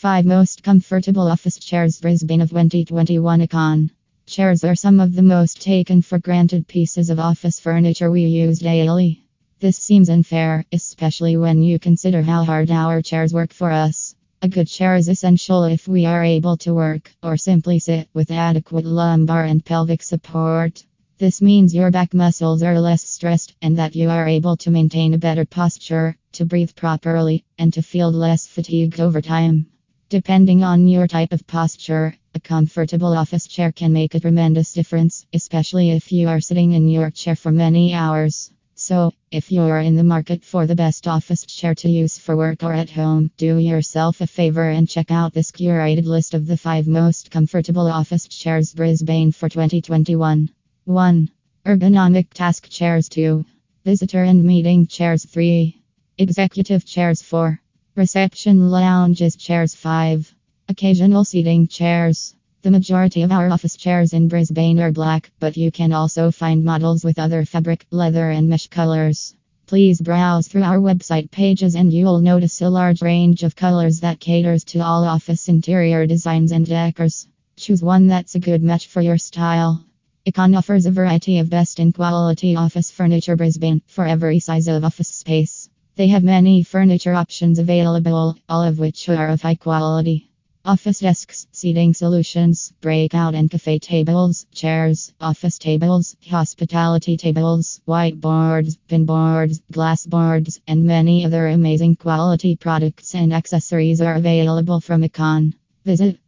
5 most comfortable office chairs Brisbane of 2021 IKCON. Chairs are some of the most taken for granted pieces of office furniture we use daily. This seems unfair, especially when you consider how hard our chairs work for us. A good chair is essential if we are able to work or simply sit with adequate lumbar and pelvic support. This means your back muscles are less stressed and that you are able to maintain a better posture, to breathe properly, and to feel less fatigued over time. Depending on your type of posture, a comfortable office chair can make a tremendous difference, especially if you are sitting in your chair for many hours. So, if you're in the market for the best office chair to use for work or at home, do yourself a favor and check out this curated list of the 5 most comfortable office chairs Brisbane for 2021. 1. Ergonomic task chairs 2. Visitor and meeting chairs 3. Executive chairs 4. Reception lounges chairs 5. Occasional seating chairs. The majority of our office chairs in Brisbane are black, but you can also find models with other fabric, leather, and mesh colors. Please browse through our website pages and you'll notice a large range of colors that caters to all office interior designs and decors. Choose one that's a good match for your style. IKCON offers a variety of best in quality office furniture Brisbane for every size of office space. They have many furniture options available, all of which are of high quality. Office desks, seating solutions, breakout and cafe tables, chairs, office tables, hospitality tables, whiteboards, pinboards, glass boards, and many other amazing quality products and accessories are available from IKCON. Visit